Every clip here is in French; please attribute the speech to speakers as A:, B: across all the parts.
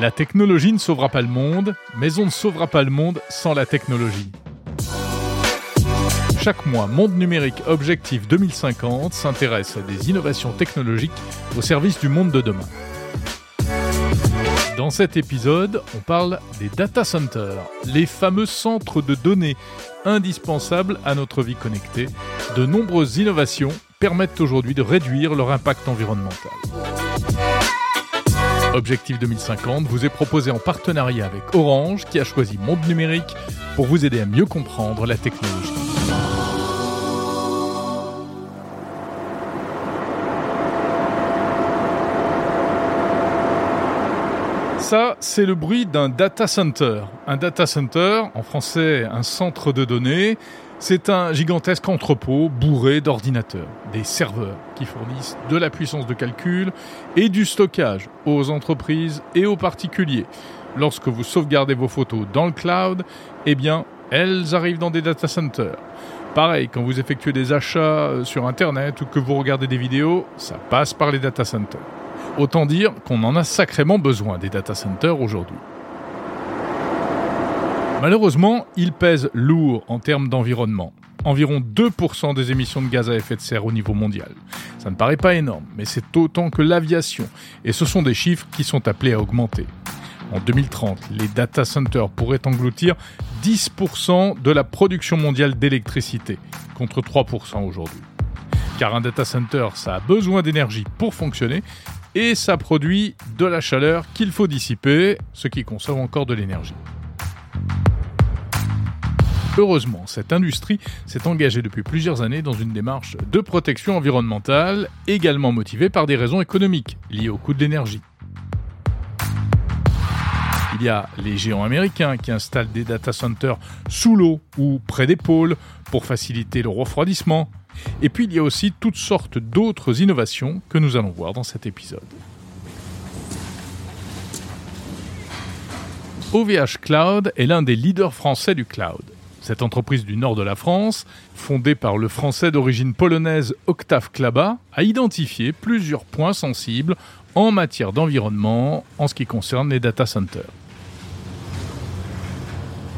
A: La technologie ne sauvera pas le monde, mais on ne sauvera pas le monde sans la technologie. Chaque mois, Monde Numérique Objectif 2050 s'intéresse à des innovations technologiques au service du monde de demain. Dans cet épisode, on parle des data centers, les fameux centres de données indispensables à notre vie connectée. De nombreuses innovations permettent aujourd'hui de réduire leur impact environnemental. Objectif 2050 vous est proposé en partenariat avec Orange qui a choisi Monde Numérique pour vous aider à mieux comprendre la technologie. Ça, c'est le bruit d'un data center. Un data center, en français un centre de données, c'est un gigantesque entrepôt bourré d'ordinateurs, des serveurs qui fournissent de la puissance de calcul et du stockage aux entreprises et aux particuliers. Lorsque vous sauvegardez vos photos dans le cloud, eh bien, elles arrivent dans des data centers. Pareil, quand vous effectuez des achats euh, sur Internet ou que vous regardez des vidéos, ça passe par les data centers. Autant dire qu'on en a sacrément besoin des data centers aujourd'hui. Malheureusement, ils pèsent lourd en termes d'environnement. Environ 2% des émissions de gaz à effet de serre au niveau mondial. Ça ne paraît pas énorme, mais c'est autant que l'aviation. Et ce sont des chiffres qui sont appelés à augmenter. En 2030, les data centers pourraient engloutir 10% de la production mondiale d'électricité, contre 3% aujourd'hui. Car un data center, ça a besoin d'énergie pour fonctionner, et ça produit de la chaleur qu'il faut dissiper, ce qui consomme encore de l'énergie. Heureusement, cette industrie s'est engagée depuis plusieurs années dans une démarche de protection environnementale, également motivée par des raisons économiques liées au coût de l'énergie. Il y a les géants américains qui installent des data centers sous l'eau ou près des pôles pour faciliter le refroidissement. Et puis il y a aussi toutes sortes d'autres innovations que nous allons voir dans cet épisode. OVH Cloud est l'un des leaders français du cloud. Cette entreprise du nord de la France, fondée par le français d'origine polonaise Octave Klaba, a identifié plusieurs points sensibles en matière d'environnement en ce qui concerne les data centers.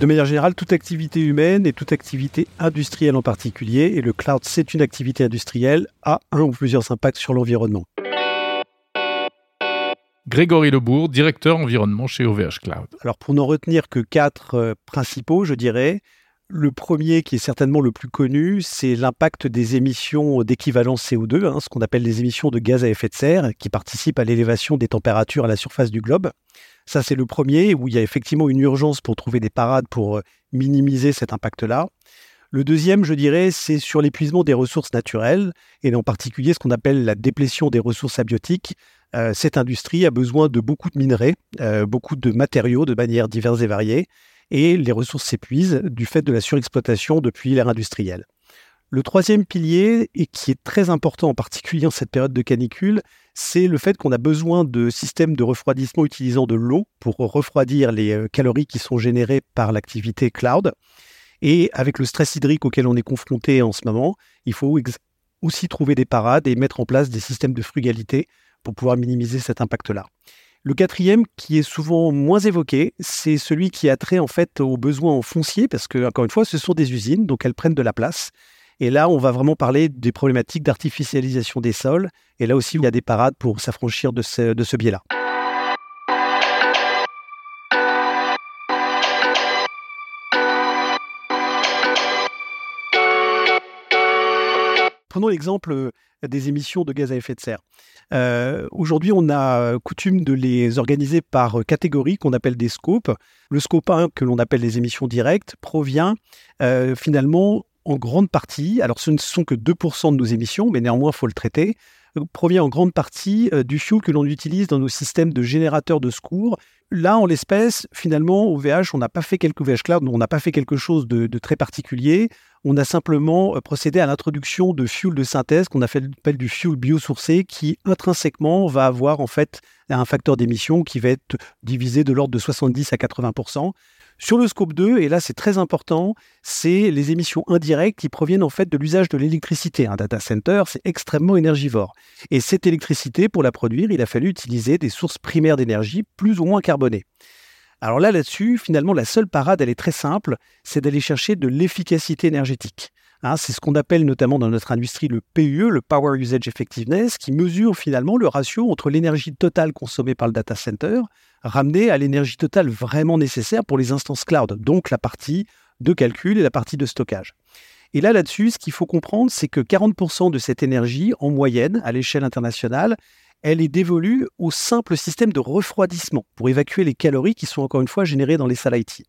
B: De manière générale, toute activité humaine et toute activité industrielle en particulier, et le cloud c'est une activité industrielle, a un ou plusieurs impacts sur l'environnement.
A: Grégory Lebourg, directeur environnement chez OVH Cloud.
B: Alors pour n'en retenir que quatre euh, principaux, je dirais, le premier, qui est certainement le plus connu, c'est l'impact des émissions d'équivalence CO2, hein, ce qu'on appelle les émissions de gaz à effet de serre, qui participent à l'élévation des températures à la surface du globe. Ça, c'est le premier, où il y a effectivement une urgence pour trouver des parades pour euh, minimiser cet impact-là. Le deuxième, je dirais, c'est sur l'épuisement des ressources naturelles, et en particulier ce qu'on appelle la déplétion des ressources abiotiques. Euh, cette industrie a besoin de beaucoup de minerais, euh, beaucoup de matériaux de manière diverses et variées, et les ressources s'épuisent du fait de la surexploitation depuis l'ère industrielle. Le troisième pilier, et qui est très important en particulier en cette période de canicule, c'est le fait qu'on a besoin de systèmes de refroidissement utilisant de l'eau pour refroidir les euh, calories qui sont générées par l'activité cloud. Et avec le stress hydrique auquel on est confronté en ce moment, il faut aussi trouver des parades et mettre en place des systèmes de frugalité pour pouvoir minimiser cet impact-là. Le quatrième, qui est souvent moins évoqué, c'est celui qui a trait en fait aux besoins en foncier, parce que, encore une fois, ce sont des usines, donc elles prennent de la place. Et là, on va vraiment parler des problématiques d'artificialisation des sols. Et là aussi, il y a des parades pour s'affranchir de ce, de ce biais-là. Prenons l'exemple euh, des émissions de gaz à effet de serre. Euh, aujourd'hui, on a coutume de les organiser par catégories qu'on appelle des scopes. Le scope 1, que l'on appelle les émissions directes, provient euh, finalement en grande partie, alors ce ne sont que 2% de nos émissions, mais néanmoins, il faut le traiter, provient en grande partie du fuel que l'on utilise dans nos systèmes de générateurs de secours. Là, en l'espèce, finalement, au VH, on n'a pas fait quelque chose de très particulier on a simplement euh, procédé à l'introduction de fuel de synthèse qu'on appelle du fuel biosourcé qui intrinsèquement va avoir en fait un facteur d'émission qui va être divisé de l'ordre de 70 à 80% Sur le scope 2, et là c'est très important, c'est les émissions indirectes qui proviennent en fait de l'usage de l'électricité. Un data center, c'est extrêmement énergivore. Et cette électricité, pour la produire, il a fallu utiliser des sources primaires d'énergie plus ou moins carbonées. Alors là, là-dessus, finalement, la seule parade, elle est très simple, c'est d'aller chercher de l'efficacité énergétique. Hein, c'est ce qu'on appelle notamment dans notre industrie le PUE, le Power Usage Effectiveness, qui mesure finalement le ratio entre l'énergie totale consommée par le data center ramenée à l'énergie totale vraiment nécessaire pour les instances cloud, donc la partie de calcul et la partie de stockage. Et là, là-dessus, ce qu'il faut comprendre, c'est que 40% de cette énergie, en moyenne, à l'échelle internationale, elle est dévolue au simple système de refroidissement pour évacuer les calories qui sont encore une fois générées dans les salles IT.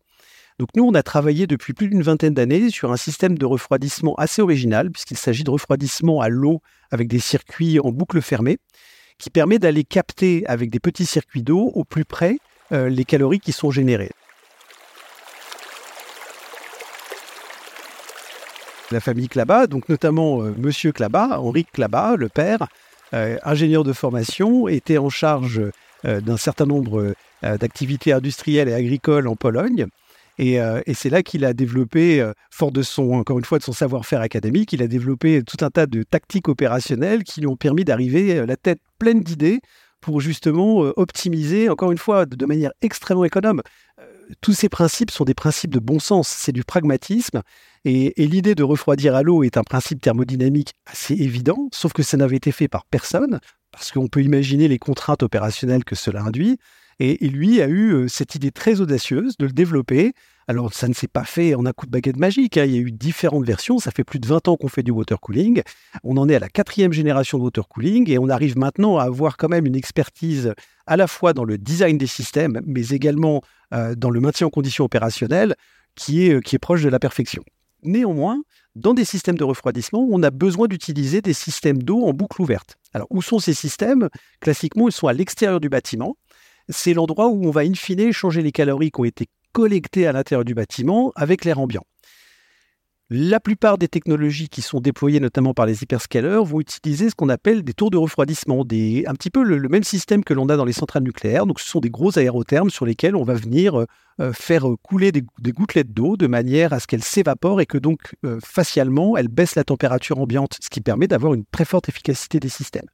B: Donc nous, on a travaillé depuis plus d'une vingtaine d'années sur un système de refroidissement assez original, puisqu'il s'agit de refroidissement à l'eau avec des circuits en boucle fermée, qui permet d'aller capter avec des petits circuits d'eau au plus près euh, les calories qui sont générées. La famille Clabat, donc notamment euh, Monsieur Clabat, Henri Clabat, le père, ingénieur de formation, était en charge euh, d'un certain nombre euh, d'activités industrielles et agricoles en Pologne. Et, c'est là qu'il a développé, fort de son, encore une fois, de son savoir-faire académique, il a développé tout un tas de tactiques opérationnelles qui lui ont permis d'arriver la tête pleine d'idées pour justement optimiser, encore une fois, de manière extrêmement économe. Tous ces principes sont des principes de bon sens, c'est du pragmatisme. Et, l'idée de refroidir à l'eau est un principe thermodynamique assez évident, sauf que ça n'avait été fait par personne, parce qu'on peut imaginer les contraintes opérationnelles que cela induit. Et, lui a eu euh, cette idée très audacieuse de le développer. Alors, ça ne s'est pas fait en un coup de baguette magique. Hein. Il y a eu différentes versions. Ça fait plus de 20 ans qu'on fait du water cooling. On en est à la quatrième génération de water cooling et on arrive maintenant à avoir quand même une expertise à la fois dans le design des systèmes, mais également euh, dans le maintien en conditions opérationnelles qui est, euh, qui est proche de la perfection. Néanmoins, dans des systèmes de refroidissement, on a besoin d'utiliser des systèmes d'eau en boucle ouverte. Alors, où sont ces systèmes? Classiquement, ils sont à l'extérieur du bâtiment. C'est l'endroit où on va in fine changer les calories qui ont été collectées à l'intérieur du bâtiment avec l'air ambiant. La plupart des technologies qui sont déployées notamment par les hyperscalers vont utiliser ce qu'on appelle des tours de refroidissement, un petit peu le, même système que l'on a dans les centrales nucléaires. Donc ce sont des gros aérothermes sur lesquels on va venir euh, euh, faire couler des, gouttelettes d'eau de manière à ce qu'elles s'évaporent et que donc euh, facialement elles baissent la température ambiante, ce qui permet d'avoir une très forte efficacité des systèmes.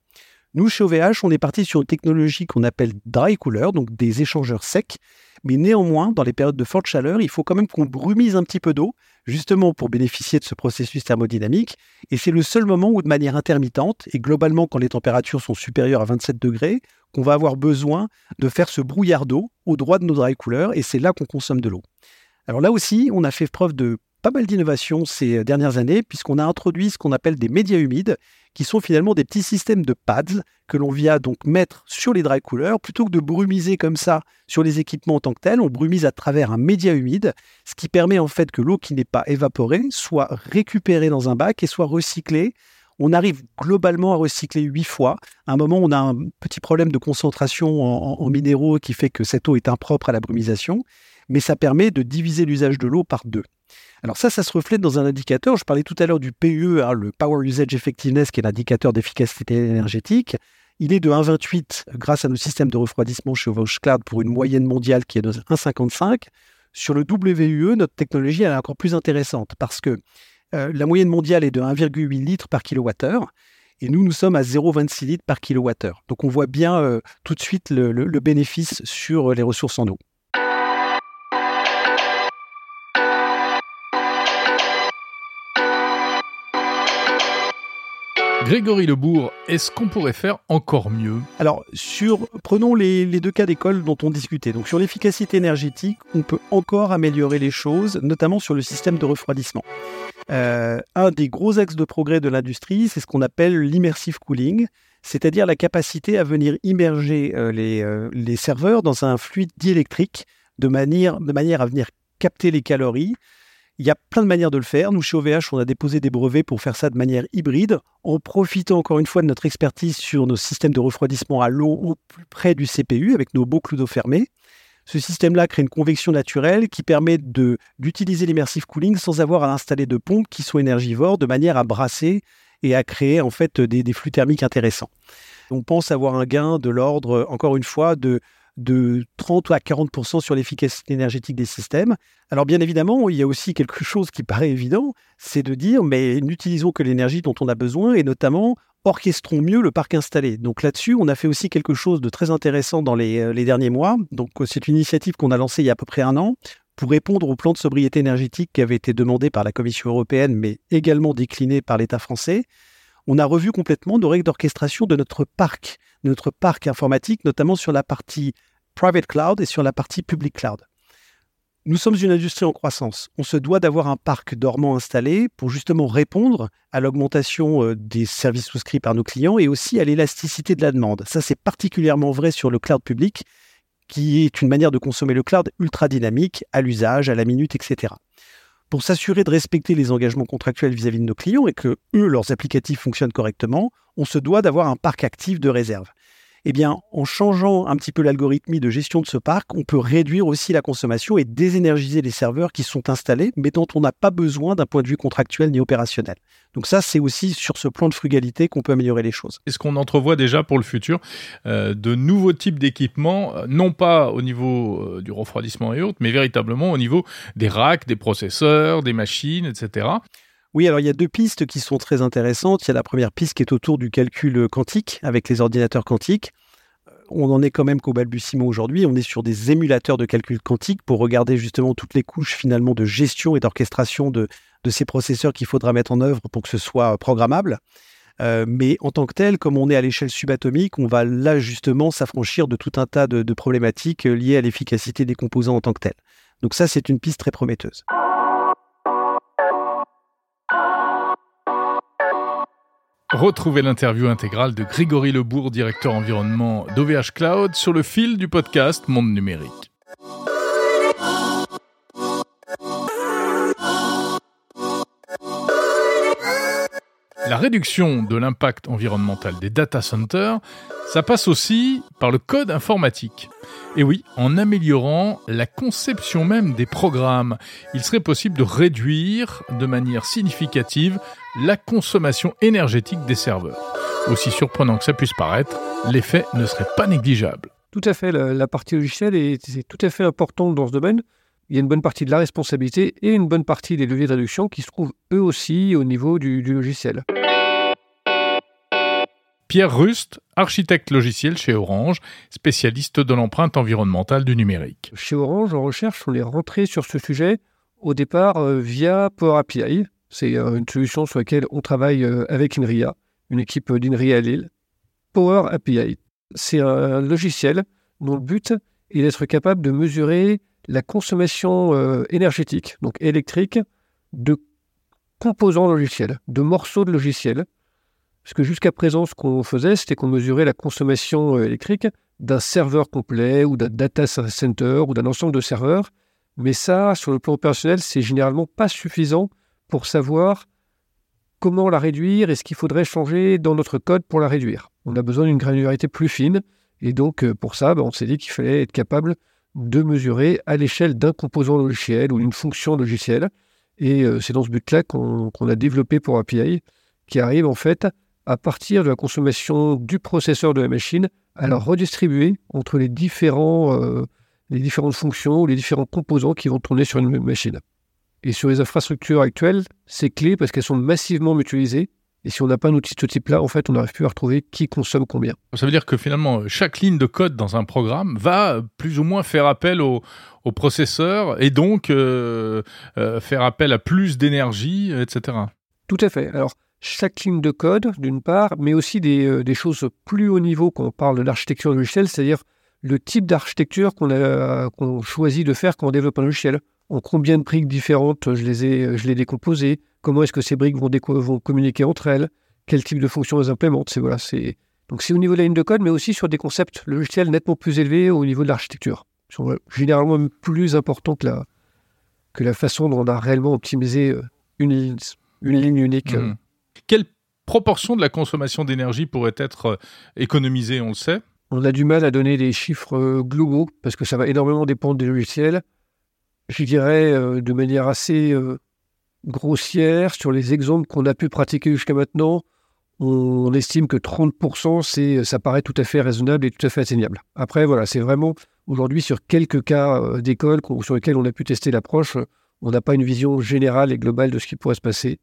B: Nous, chez OVH, on est parti sur une technologie qu'on appelle dry cooler, donc des échangeurs secs. Mais néanmoins, dans les périodes de forte chaleur, il faut quand même qu'on brumise un petit peu d'eau, justement pour bénéficier de ce processus thermodynamique. Et c'est le seul moment où, de manière intermittente, et globalement quand les températures sont supérieures à 27 degrés, qu'on va avoir besoin de faire ce brouillard d'eau au droit de nos dry coolers, et c'est là qu'on consomme de l'eau. Alors là aussi, on a fait preuve de pas mal d'innovations ces dernières années, puisqu'on a introduit ce qu'on appelle des médias humides, qui sont finalement des petits systèmes de pads que l'on vient donc mettre sur les dry coolers. Plutôt que de brumiser comme ça sur les équipements en tant que tels, on brumise à travers un média humide, ce qui permet en fait que l'eau qui n'est pas évaporée soit récupérée dans un bac et soit recyclée on arrive globalement à recycler huit fois. À un moment, on a un petit problème de concentration en, minéraux qui fait que cette eau est impropre à la brumisation, mais ça permet de diviser l'usage de l'eau par deux. Alors ça, ça se reflète dans un indicateur. Je parlais tout à l'heure du PUE, hein, le Power Usage Effectiveness, qui est l'indicateur d'efficacité énergétique. Il est de 1,28 grâce à nos systèmes de refroidissement chez Ovosh Cloud pour une moyenne mondiale qui est de 1,55. Sur le WUE, notre technologie elle est encore plus intéressante parce que euh, la moyenne mondiale est de 1,8 litres par kilowattheure. Et nous, nous sommes à 0,26 litres par kilowattheure. Donc on voit bien euh, tout de suite le bénéfice sur les ressources en eau.
A: Grégory Lebourg, est-ce qu'on pourrait faire encore mieux?
B: Alors, sur, prenons les, deux cas d'école dont on discutait. Donc, sur l'efficacité énergétique, on peut encore améliorer les choses, notamment sur le système de refroidissement. Euh, un des gros axes de progrès de l'industrie, c'est ce qu'on appelle l'immersive cooling, c'est-à-dire la capacité à venir immerger euh, les, euh, les, serveurs dans un fluide diélectrique de manière, de manière à venir capter les calories, il y a plein de manières de le faire. Nous, chez OVH, on a déposé des brevets pour faire ça de manière hybride, en profitant encore une fois de notre expertise sur nos systèmes de refroidissement à l'eau au plus près du CPU, avec nos boucles d'eau fermées. Ce système-là crée une convection naturelle qui permet d'utiliser l'immersive cooling sans avoir à installer de pompes qui sont énergivores, de manière à brasser et à créer en fait des flux thermiques intéressants. On pense avoir un gain de l'ordre, encore une fois, de de 30 à 40% sur l'efficacité énergétique des systèmes. Alors bien évidemment, il y a aussi quelque chose qui paraît évident, c'est de dire mais n'utilisons que l'énergie dont on a besoin et notamment orchestrons mieux le parc installé. Donc là-dessus, on a fait aussi quelque chose de très intéressant dans les, euh, les derniers mois. Donc euh, c'est une initiative qu'on a lancée il y a à peu près un an pour répondre au plan de sobriété énergétique qui avait été demandé par la Commission européenne, mais également décliné par l'État français. On a revu complètement nos règles d'orchestration de notre parc, notre parc informatique, notamment sur la partie private cloud et sur la partie public cloud. Nous sommes une industrie en croissance. On se doit d'avoir un parc dormant installé pour justement répondre à l'augmentation euh, des services souscrits par nos clients et aussi à l'élasticité de la demande. Ça, c'est particulièrement vrai sur le cloud public, qui est une manière de consommer le cloud ultra dynamique, à l'usage, à la minute, etc. Pour s'assurer de respecter les engagements contractuels vis-à-vis -vis de nos clients et que eux, leurs applicatifs fonctionnent correctement, on se doit d'avoir un parc actif de réserve eh bien, en changeant un petit peu l'algorithmie de gestion de ce parc, on peut réduire aussi la consommation et désénergiser les serveurs qui sont installés, mais dont on n'a pas besoin d'un point de vue contractuel ni opérationnel. Donc ça, c'est aussi sur ce plan de frugalité qu'on peut améliorer les choses.
A: Est-ce qu'on entrevoit déjà pour le futur euh, de nouveaux types d'équipements, euh, non pas au niveau euh, du refroidissement et autres, mais véritablement au niveau des racks, des processeurs, des machines, etc.
B: Oui, alors il y a deux pistes qui sont très intéressantes. Il y a la première piste qui est autour du calcul quantique avec les ordinateurs quantiques. Euh, on en est quand même qu'au balbutiement aujourd'hui. On est sur des émulateurs de calcul quantique pour regarder justement toutes les couches finalement de gestion et d'orchestration de, ces processeurs qu'il faudra mettre en œuvre pour que ce soit euh, programmable. Euh, mais en tant que tel, comme on est à l'échelle subatomique, on va là justement s'affranchir de tout un tas de problématiques liées à l'efficacité des composants en tant que tel. Donc ça, c'est une piste très prometteuse.
A: Retrouvez l'interview intégrale de Grégory Lebourg, directeur environnement d'OVH Cloud, sur le fil du podcast Monde Numérique. La réduction de l'impact environnemental des data centers, ça passe aussi par le code informatique. Et oui, en améliorant la conception même des programmes, il serait possible de réduire de manière significative la consommation énergétique des serveurs. Aussi surprenant que ça puisse paraître, l'effet ne serait pas négligeable.
C: Tout à fait, la, partie logicielle est, tout à fait importante dans ce domaine. Il y a une bonne partie de la responsabilité et une bonne partie des leviers de réduction qui se trouvent eux aussi au niveau du logiciel.
A: Pierre Rust, architecte logiciel chez Orange, spécialiste de l'empreinte environnementale du numérique.
C: Chez Orange, en recherche, on est rentré sur ce sujet au départ euh, via Power API. C'est euh, une solution sur laquelle on travaille euh, avec INRIA, une équipe d'INRIA à Lille. Power API, c'est un logiciel dont le but est d'être capable de mesurer la consommation énergétique, donc électrique, de composants logiciels, de morceaux de logiciels parce que jusqu'à présent, ce qu'on faisait, c'était qu'on mesurait la consommation euh, électrique d'un serveur complet ou d'un data center ou d'un ensemble de serveurs. Mais ça, sur le plan opérationnel, c'est généralement pas suffisant pour savoir comment la réduire et ce qu'il faudrait changer dans notre code pour la réduire. On a besoin d'une granularité plus fine. Et donc, euh, pour ça, ben, on s'est dit qu'il fallait être capable de mesurer à l'échelle d'un composant logiciel ou d'une fonction logicielle. Et euh, c'est dans ce but-là qu'on a développé pour API, qui arrive en fait à partir de la consommation du processeur de la machine, à la redistribuer entre les, différents, euh, les différentes fonctions ou les différents composants qui vont tourner sur une même machine. Et sur les infrastructures actuelles, c'est clé parce qu'elles sont massivement mutualisées. Et si on n'a pas un outil de ce type-là, en fait, on n'arrive plus à retrouver qui consomme combien.
A: Ça veut dire que finalement, chaque ligne de code dans un programme va plus ou moins faire appel au, processeur et donc euh, euh, faire appel à plus d'énergie, etc.
C: Tout à fait. Alors, chaque ligne de code, d'une part, mais aussi euh, des, choses plus haut niveau quand on parle de l'architecture logicielle, c'est-à-dire le type d'architecture qu'on choisit de faire quand on développe un logiciel. En combien de briques différentes je les ai, je les décomposées Comment est-ce que ces briques vont, communiquer entre elles Quel type de fonction elles implémentent C'est voilà, donc c'est au niveau de la ligne de code, mais aussi sur des concepts logiciels nettement plus élevés au niveau de l'architecture. sont généralement plus importants que la, que la façon dont on a réellement optimisé euh, une, une ligne unique. Euh,
A: mmh. Quelle proportion de la consommation d'énergie pourrait être euh, économisée, on le sait?
C: On a du mal à donner des chiffres euh, globaux parce que ça va énormément dépendre des logiciels. Je dirais euh, de manière assez grossière sur les exemples qu'on a pu pratiquer jusqu'à maintenant, on estime que 30%, c'est, ça paraît tout à fait raisonnable et tout à fait atteignable. Après, voilà, c'est vraiment aujourd'hui sur quelques cas d'école sur lesquels on a pu tester l'approche, on n'a pas une vision générale et globale de ce qui pourrait se passer.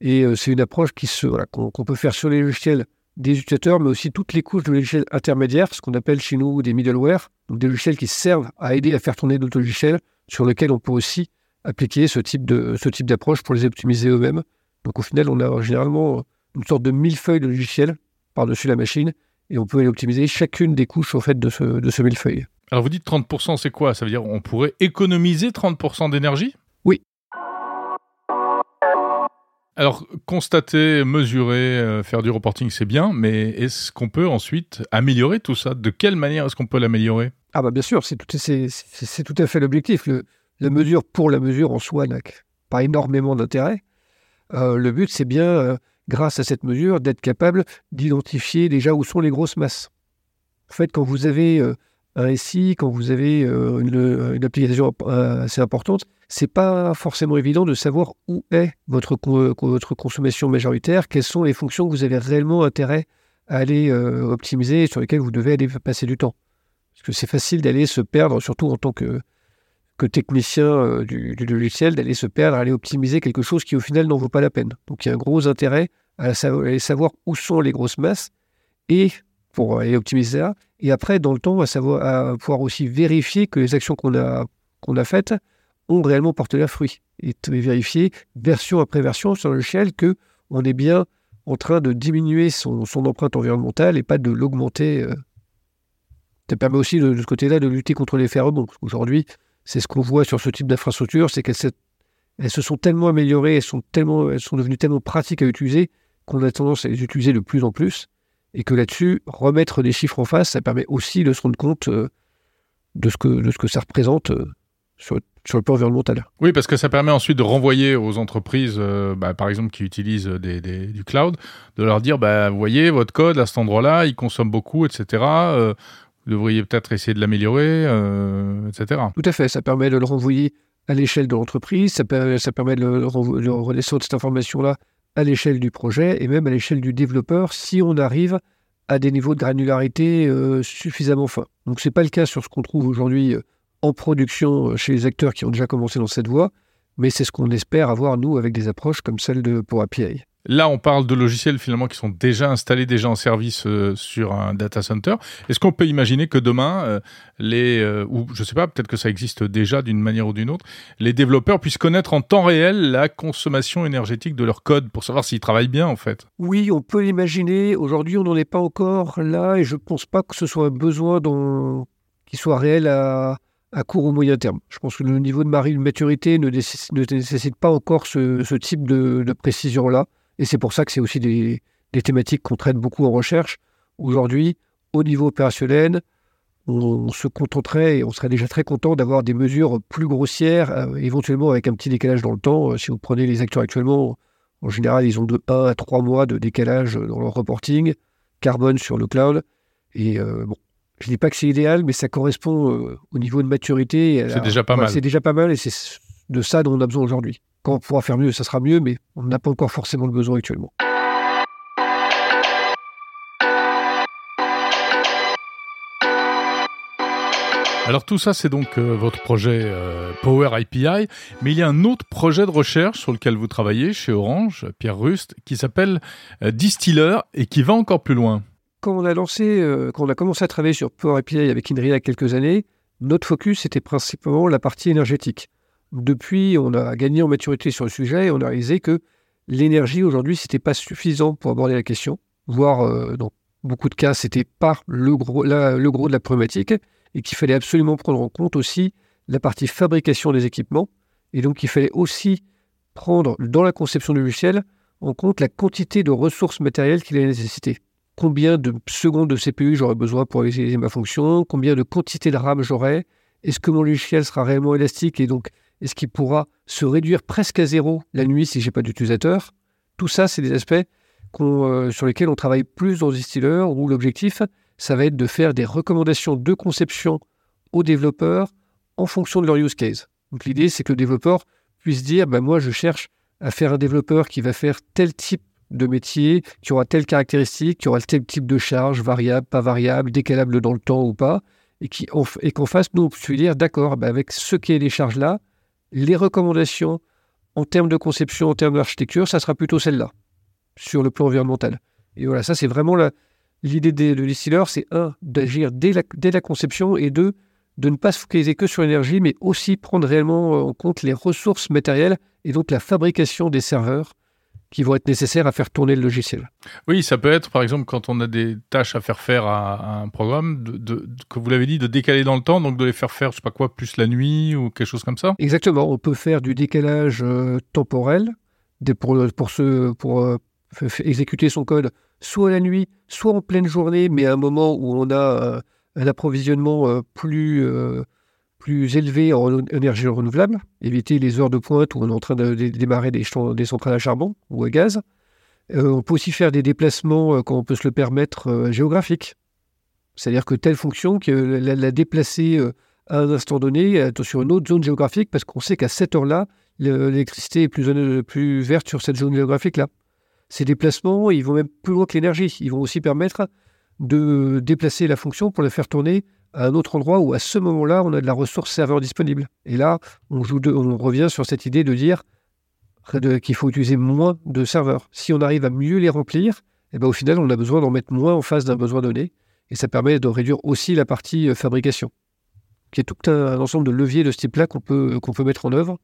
C: Et euh, c'est une approche qui se, qu'on, peut faire sur les logiciels des utilisateurs, mais aussi toutes les couches de logiciels intermédiaires, ce qu'on appelle chez nous des middleware, donc des logiciels qui servent à aider à faire tourner d'autres logiciels, sur lesquels on peut aussi appliquer ce type, de, ce type d'approche pour les optimiser eux-mêmes. Donc au final, on a généralement une sorte de millefeuille de logiciels par-dessus la machine, et on peut optimiser chacune des couches au fait de ce, de ce millefeuille.
A: Alors vous dites 30%, c'est quoi? Ça veut dire on pourrait économiser 30% d'énergie? Alors constater, mesurer, euh, faire du reporting, c'est bien, mais est-ce qu'on peut ensuite améliorer tout ça? De quelle manière est-ce qu'on peut l'améliorer?
C: Ah bah bien sûr, c'est tout, à fait l'objectif. la mesure pour la mesure en soi n'a pas énormément d'intérêt. Euh, le but, c'est bien, euh, grâce à cette mesure, d'être capable d'identifier déjà où sont les grosses masses. En fait, quand vous avez SI, quand vous avez euh, une, application euh, assez importante, c'est pas forcément évident de savoir où est votre, consommation majoritaire, quelles sont les fonctions que vous avez réellement intérêt à aller euh, optimiser et sur lesquelles vous devez aller passer du temps. Parce que c'est facile d'aller se perdre, surtout en tant que, technicien du, logiciel, d'aller se perdre, aller optimiser quelque chose qui au final n'en vaut pas la peine. Donc il y a un gros intérêt à, à savoir où sont les grosses masses et pour aller optimiser ça. Et après, dans le temps, à, savoir, pouvoir aussi vérifier que les actions qu'on a, faites ont réellement porté leurs fruits. Et vérifier, version après version, sur le shell, que on est bien en train de diminuer son, empreinte environnementale et pas de l'augmenter. Euh. Ça permet aussi, de, ce côté-là, de lutter contre les faits rebonds. Aujourd'hui, c'est ce qu'on voit sur ce type d'infrastructure, c'est qu'elles elles se sont tellement améliorées, elles elles sont devenues tellement pratiques à utiliser qu'on a tendance à les utiliser de plus en plus et que là-dessus, remettre des chiffres en face, ça permet aussi de se rendre compte euh, de, ce que, de ce que ça représente euh, sur, sur, le plan environnemental.
A: Oui, parce que ça permet ensuite de renvoyer aux entreprises, euh, bah, par exemple, qui utilisent des, du cloud, de leur dire, bah, vous voyez, votre code à cet endroit-là, il consomme beaucoup, etc. vous devriez peut-être essayer de l'améliorer, etc.
C: Tout à fait, ça permet de le renvoyer à l'échelle de l'entreprise, ça, ça, permet de, le, de redescendre cette information-là à l'échelle du projet et même à l'échelle du développeur si on arrive à des niveaux de granularité euh, suffisamment fins. Donc ce n'est pas le cas sur ce qu'on trouve aujourd'hui euh, en production euh, chez les acteurs qui ont déjà commencé dans cette voie, mais c'est ce qu'on espère avoir nous avec des approches comme celle de Power API.
A: Là, on parle de logiciels finalement qui sont déjà installés, déjà en service euh, sur un data center. Est-ce qu'on peut imaginer que demain, euh, les, euh, ou je sais pas, peut-être que ça existe déjà d'une manière ou d'une autre, les développeurs puissent connaître en temps réel la consommation énergétique de leur code pour savoir s'ils travaillent bien en fait?
C: Oui, on peut l'imaginer. Aujourd'hui, on n'en est pas encore là et je ne pense pas que ce soit un besoin qui soit réel à, court ou moyen terme. Je pense que le niveau de maturité ne nécessite, pas encore ce, type de précision-là. Et c'est pour ça que c'est aussi des, thématiques qu'on traite beaucoup en recherche. Aujourd'hui, au niveau opérationnel, on, se contenterait et on serait déjà très content d'avoir des mesures plus grossières, euh, éventuellement avec un petit décalage dans le temps. Euh, si vous prenez les acteurs actuellement, en général, ils ont de 1 à 3 mois de décalage dans leur reporting, carbone sur le cloud. Et euh, bon, je ne dis pas que c'est idéal, mais ça correspond au niveau de maturité.
A: C'est déjà pas mal.
C: C'est déjà pas mal et c'est de ça dont on a besoin aujourd'hui. Quand on pourra faire mieux, ça sera mieux, mais on n'a pas encore forcément le besoin actuellement.
A: Alors tout ça, c'est donc euh, votre projet euh, Power API, mais il y a un autre projet de recherche sur lequel vous travaillez chez Orange, Pierre Rust, qui s'appelle euh, Distiller et qui va encore plus loin.
C: Quand on a lancé, quand on a commencé à travailler sur Power API avec Inria il y a quelques années, notre focus était principalement la partie énergétique. Depuis, on a gagné en maturité sur le sujet et on a réalisé que l'énergie aujourd'hui, c'était pas suffisant pour aborder la question, voire euh, dans beaucoup de cas, c'était pas le gros, le gros de la problématique et qu'il fallait absolument prendre en compte aussi la partie fabrication des équipements. Et donc il fallait aussi prendre dans la conception du logiciel en compte la quantité de ressources matérielles qu'il allait nécessiter. Combien de secondes de CPU j'aurais besoin pour utiliser ma fonction? Combien de quantité de RAM j'aurai Est-ce que mon logiciel sera réellement élastique et donc est-ce qu'il pourra se réduire presque à zéro la nuit si j'ai pas d'utilisateur? Tout ça, c'est des aspects euh, sur lesquels on travaille plus dans Distiller, où l'objectif, ça va être de faire des recommandations de conception aux développeurs en fonction de leur use case. Donc l'idée, c'est que le développeur puisse dire, bah, moi, je cherche à faire un développeur qui va faire tel type de métier qui aura telle caractéristique, qui aura tel type de charge, variable, pas variable, décalable dans le temps ou pas, et qu'on et qu'on fasse, nous, se dire, d'accord, ben avec ce qui est les charges-là, les recommandations en termes de conception, en termes d'architecture, ça sera plutôt celle-là, sur le plan environnemental. Et voilà, ça, c'est vraiment l'idée de distiller, c'est un, d'agir dès la, dès la conception, et deux, de ne pas se focaliser que sur l'énergie, mais aussi prendre réellement en compte les ressources matérielles et donc la fabrication des serveurs qui vont être nécessaires à faire tourner le logiciel.
A: Oui, ça peut être, par exemple, quand on a des tâches à faire faire à, un programme, de, que vous l'avez dit, de décaler dans le temps, donc de les faire faire, je sais pas quoi, plus la nuit ou quelque chose comme ça
C: Exactement, on peut faire du décalage euh, temporel pour, pour, ce, pour euh, exécuter son code soit la nuit, soit en pleine journée, mais à un moment où on a euh, un approvisionnement plus plus élevé en énergie renouvelable, éviter les heures de pointe où on est en train de, démarrer des, centrales à charbon ou à gaz. Euh, on peut aussi faire des déplacements, euh, quand on peut se le permettre, euh, géographiques. C'est-à-dire que telle fonction, que la, déplacer à un instant donné sur une autre zone géographique, parce qu'on sait qu'à cette heure-là, l'électricité est plus, plus verte sur cette zone géographique-là. Ces déplacements, ils vont même plus loin que l'énergie. Ils vont aussi permettre de déplacer la fonction pour la faire tourner à un autre endroit où à ce moment-là, on a de la ressource serveur disponible. Et là, on, revient sur cette idée de dire qu'il faut utiliser moins de serveurs. Si on arrive à mieux les remplir, eh ben, au final, on a besoin d'en mettre moins en face d'un besoin donné. Et ça permet de réduire aussi la partie euh, fabrication, qui est tout un, ensemble de leviers de ce type-là qu'on peut, qu'on peut mettre en œuvre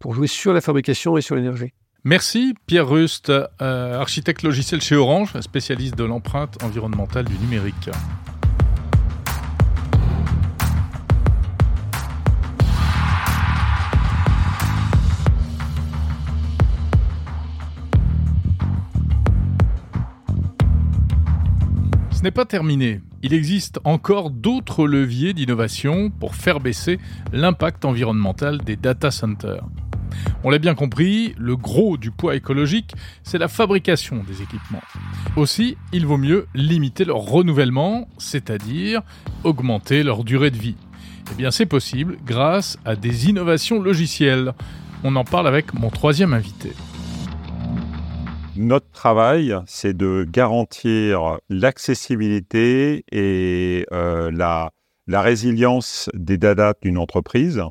C: pour jouer sur la fabrication et sur l'énergie.
A: Merci Pierre Rust, euh, architecte logiciel chez Orange, spécialiste de l'empreinte environnementale du numérique. Ce n'est pas terminé. Il existe encore d'autres leviers d'innovation pour faire baisser l'impact environnemental des data centers. On l'a bien compris, le gros du poids écologique, c'est la fabrication des équipements. Aussi, il vaut mieux limiter leur renouvellement, c'est-à-dire augmenter leur durée de vie. Eh bien, c'est possible grâce à des innovations logicielles. On en parle avec mon troisième invité.
D: Notre travail, c'est de garantir l'accessibilité et euh, la, résilience des data d'une entreprise.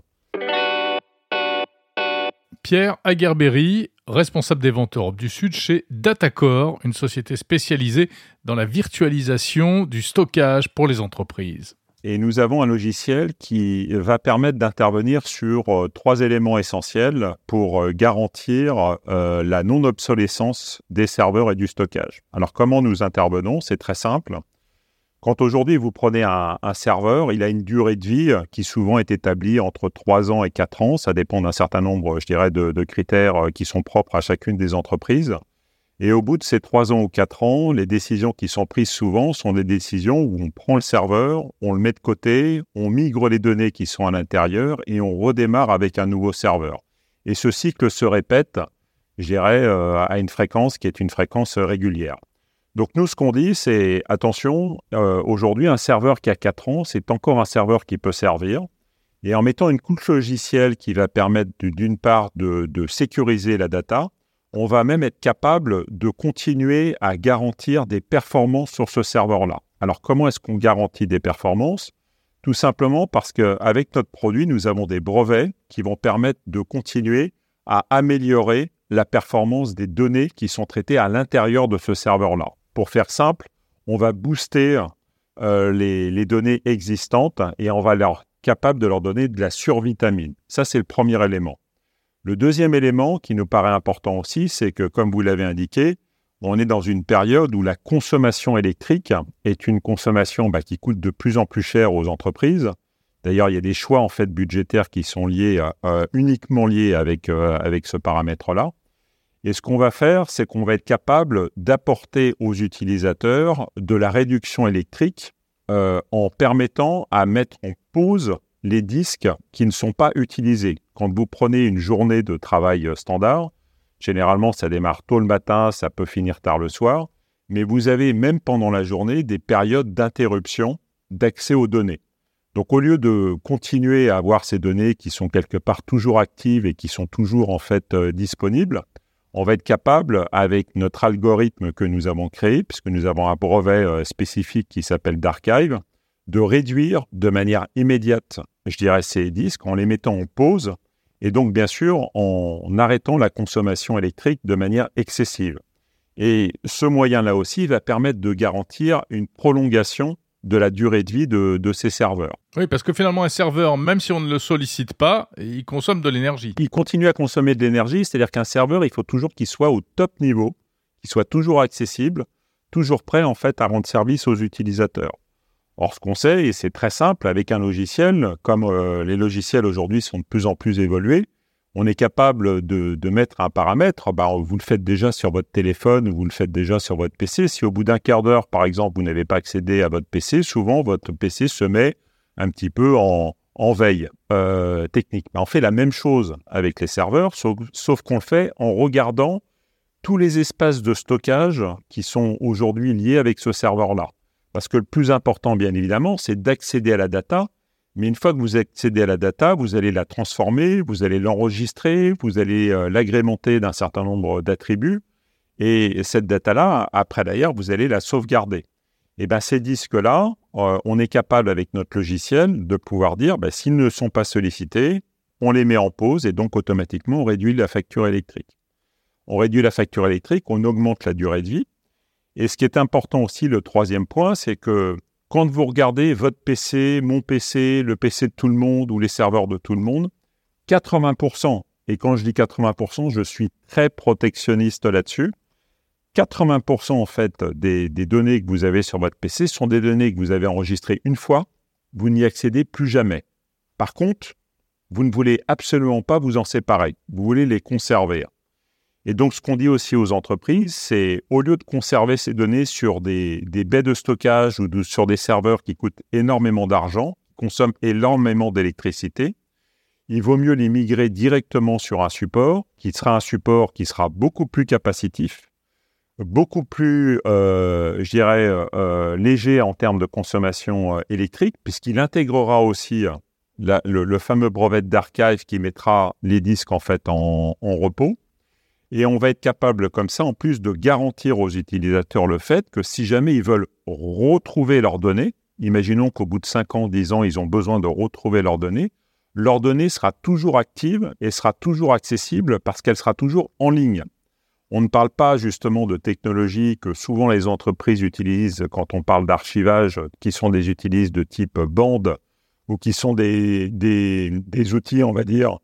A: Pierre Aguerberry, responsable des ventes Europe du Sud chez Datacore, une société spécialisée dans la virtualisation du stockage pour les entreprises.
D: Et nous avons un logiciel qui va permettre d'intervenir sur euh, trois éléments essentiels pour euh, garantir euh, la non-obsolescence des serveurs et du stockage. Alors comment nous intervenons? C'est très simple. Quand aujourd'hui vous prenez un, serveur, il a une durée de vie qui souvent est établie entre 3 ans et 4 ans. Ça dépend d'un certain nombre, je dirais, de critères qui sont propres à chacune des entreprises. Et au bout de ces trois ans ou quatre ans, les décisions qui sont prises souvent sont des décisions où on prend le serveur, on le met de côté, on migre les données qui sont à l'intérieur et on redémarre avec un nouveau serveur. Et ce cycle se répète, je dirais, euh, à une fréquence qui est une fréquence régulière. Donc nous, ce qu'on dit, c'est attention, euh, aujourd'hui, un serveur qui a quatre ans, c'est encore un serveur qui peut servir. Et en mettant une couche logicielle qui va permettre d'une part de sécuriser la data, on va même être capable de continuer à garantir des performances sur ce serveur-là. Alors comment est-ce qu'on garantit des performances? Tout simplement parce qu'avec notre produit, nous avons des brevets qui vont permettre de continuer à améliorer la performance des données qui sont traitées à l'intérieur de ce serveur-là. Pour faire simple, on va booster euh, les, données existantes et on va leur capable de leur donner de la survitamine. Ça, c'est le premier élément. Le deuxième élément qui nous paraît important aussi, c'est que, comme vous l'avez indiqué, on est dans une période où la consommation électrique est une consommation bah, qui coûte de plus en plus cher aux entreprises. D'ailleurs, il y a des choix en fait budgétaires qui sont liés euh, uniquement liés avec, euh, avec ce paramètre-là. Et ce qu'on va faire, c'est qu'on va être capable d'apporter aux utilisateurs de la réduction électrique euh, en permettant à mettre en pause les disques qui ne sont pas utilisés. Quand vous prenez une journée de travail euh, standard, généralement ça démarre tôt le matin, ça peut finir tard le soir, mais vous avez même pendant la journée des périodes d'interruption d'accès aux données. Donc au lieu de continuer à avoir ces données qui sont quelque part toujours actives et qui sont toujours en fait euh, disponibles, on va être capable, avec notre algorithme que nous avons créé, puisque nous avons un brevet euh, spécifique qui s'appelle d'archive, de réduire de manière immédiate, je dirais, ces disques en les mettant en pause et donc, bien sûr, en arrêtant la consommation électrique de manière excessive. Et ce moyen-là aussi va permettre de garantir une prolongation de la durée de vie de, ces serveurs.
A: Oui, parce que finalement, un serveur, même si on ne le sollicite pas, il consomme de l'énergie.
D: Il continue à consommer de l'énergie, c'est-à-dire qu'un serveur, il faut toujours qu'il soit au top niveau, qu'il soit toujours accessible, toujours prêt en fait à rendre service aux utilisateurs. Or, ce qu'on sait, et c'est très simple, avec un logiciel, comme euh, les logiciels aujourd'hui sont de plus en plus évolués, on est capable de, mettre un paramètre. Bah, vous le faites déjà sur votre téléphone, vous le faites déjà sur votre PC. Si au bout d'un quart d'heure, par exemple, vous n'avez pas accédé à votre PC, souvent votre PC se met un petit peu en, veille euh, technique. on fait la même chose avec les serveurs, sauf qu'on le fait en regardant tous les espaces de stockage qui sont aujourd'hui liés avec ce serveur-là. Parce que le plus important, bien évidemment, c'est d'accéder à la data. Mais une fois que vous accédez à la data, vous allez la transformer, vous allez l'enregistrer, vous allez euh, l'agrémenter d'un certain nombre d'attributs. Et cette data-là, après d'ailleurs, vous allez la sauvegarder. Et bien ces disques-là, euh, on est capable avec notre logiciel de pouvoir dire, ben, s'ils ne sont pas sollicités, on les met en pause et donc automatiquement on réduit la facture électrique. On réduit la facture électrique, on augmente la durée de vie. Et ce qui est important aussi, le troisième point, c'est que quand vous regardez votre PC, mon PC, le PC de tout le monde ou les serveurs de tout le monde, 80%, et quand je dis 80%, je suis très protectionniste là-dessus, 80% en fait des, des, données que vous avez sur votre PC sont des données que vous avez enregistrées une fois, vous n'y accédez plus jamais. Par contre, vous ne voulez absolument pas vous en séparer, vous voulez les conserver. Et donc, ce qu'on dit aussi aux entreprises, c'est au lieu de conserver ces données sur des, baies de stockage ou sur des serveurs qui coûtent énormément d'argent, consomment énormément d'électricité, il vaut mieux les migrer directement sur un support qui sera un support qui sera beaucoup plus capacitif, beaucoup plus, euh, je dirais, euh, euh, léger en termes de consommation électrique, puisqu'il intégrera aussi le, fameux brevet d'archive qui mettra les disques en fait en repos et on va être capable comme ça, en plus, de garantir aux utilisateurs le fait que si jamais ils veulent retrouver leurs données, imaginons qu'au bout de 5 ans, 10 ans, ils ont besoin de retrouver leurs données, leur donnée sera toujours active et sera toujours accessible parce qu'elle sera toujours en ligne. On ne parle pas justement de technologies que souvent les entreprises utilisent quand on parle d'archivage, qui sont des outils de type bande ou qui sont des, des, des outils, on va dire,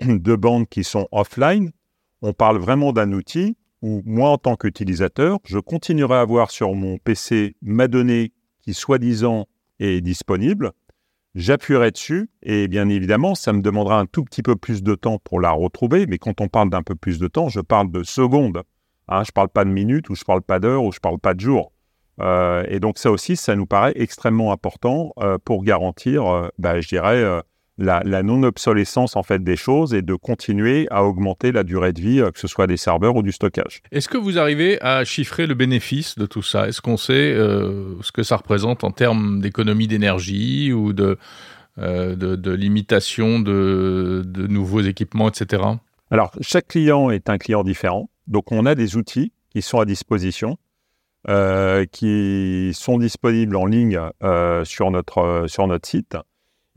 D: de bande qui sont offline on parle vraiment d'un outil où moi, en tant qu'utilisateur, je continuerai à avoir sur mon PC ma donnée qui, soi-disant, est disponible. J'appuierai dessus et bien évidemment, ça me demandera un tout petit peu plus de temps pour la retrouver. Mais quand on parle d'un peu plus de temps, je parle de secondes. Hein, je ne parle pas de minutes ou je ne parle pas d'heures ou je ne parle pas de jours. Euh, et donc ça aussi, ça nous paraît extrêmement important euh, pour garantir, euh, bah, je dirais, la, non-obsolescence en fait des choses et de continuer à augmenter la durée de vie, euh, que ce soit des serveurs ou du stockage.
A: Est-ce que vous arrivez à chiffrer le bénéfice de tout ça? Est-ce qu'on sait euh, ce que ça représente en termes d'économie d'énergie ou de, euh, de, limitation de, de, nouveaux équipements, etc.
D: Alors, chaque client est un client différent. Donc, on a des outils qui sont à disposition. qui sont disponibles en ligne sur, notre, sur notre site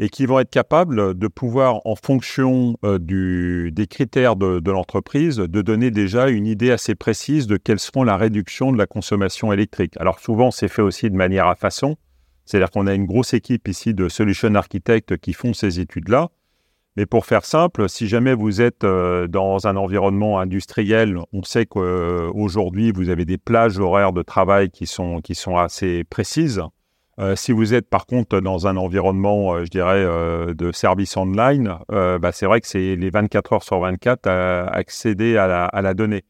D: et qui vont être capables de pouvoir, en fonction euh, des critères de, de l'entreprise, de donner déjà une idée assez précise de quelles seront la réduction de la consommation électrique. Alors souvent, c'est fait aussi de manière à façon, c'est-à-dire qu'on a une grosse équipe ici de solution architectes qui font ces études-là. Mais pour faire simple, si jamais vous êtes euh, dans un environnement industriel, on sait qu'aujourd'hui, vous avez des plages horaires de travail qui sont, qui sont assez précises. Euh, si vous êtes par contre dans un environnement, euh, je dirais, euh, de service online, bah, c'est vrai que c'est les 24 heures sur 24 à accéder à la, donnée.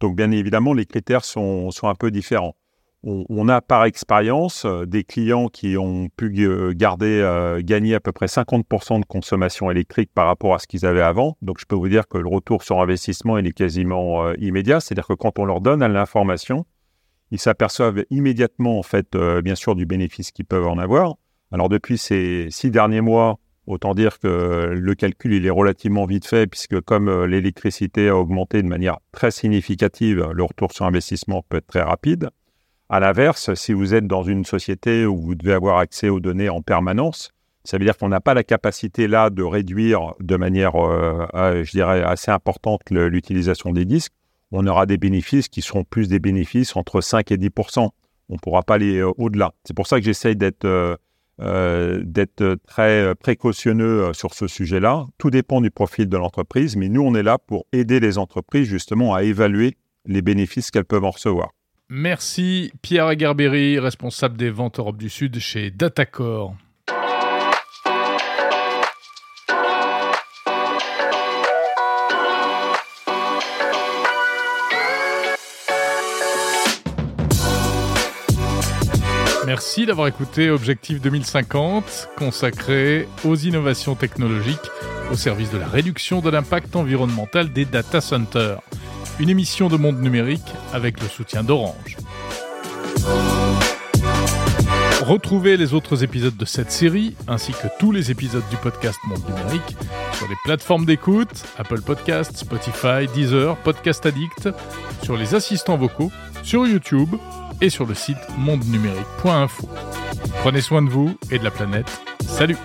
D: Donc bien évidemment, les critères sont, un peu différents. On, on a par expérience des clients qui ont pu garder, gagner à peu près 50% de consommation électrique par rapport à ce qu'ils avaient avant. Donc je peux vous dire que le retour sur investissement il est quasiment immédiat. C'est-à-dire que quand on leur donne l'information, ils s'aperçoivent immédiatement, en fait, euh, bien sûr, du bénéfice qu'ils peuvent en avoir. Alors, depuis ces six derniers mois, Autant dire que le calcul, il est relativement vite fait, puisque comme euh, l'électricité a augmenté de manière très significative, le retour sur investissement peut être très rapide. À l'inverse, si vous êtes dans une société où vous devez avoir accès aux données en permanence, ça veut dire qu'on n'a pas la capacité là de réduire de manière, euh, je dirais, assez importante l'utilisation des disques. On aura des bénéfices qui seront plus des bénéfices entre 5 et 10% On ne pourra pas aller euh, au-delà. C'est pour ça que j'essaye d'être euh, d'être très précautionneux sur ce sujet-là. Tout dépend du profil de l'entreprise, mais nous, on est là pour aider les entreprises justement à évaluer les bénéfices qu'elles peuvent en recevoir.
A: Merci Pierre Agarberry, responsable des ventes Europe du Sud chez Datacor. Merci d'avoir écouté Objectif 2050, consacré aux innovations technologiques au service de la réduction de l'impact environnemental des data centers. Une émission de monde numérique avec le soutien d'Orange. Retrouvez les autres épisodes de cette série, ainsi que tous les épisodes du podcast Monde Numérique, sur les plateformes d'écoute, Apple Podcasts, Spotify, Deezer, Podcast Addict, sur les assistants vocaux, sur YouTube et sur le site mondenumérique.info. Prenez soin de vous et de la planète. Salut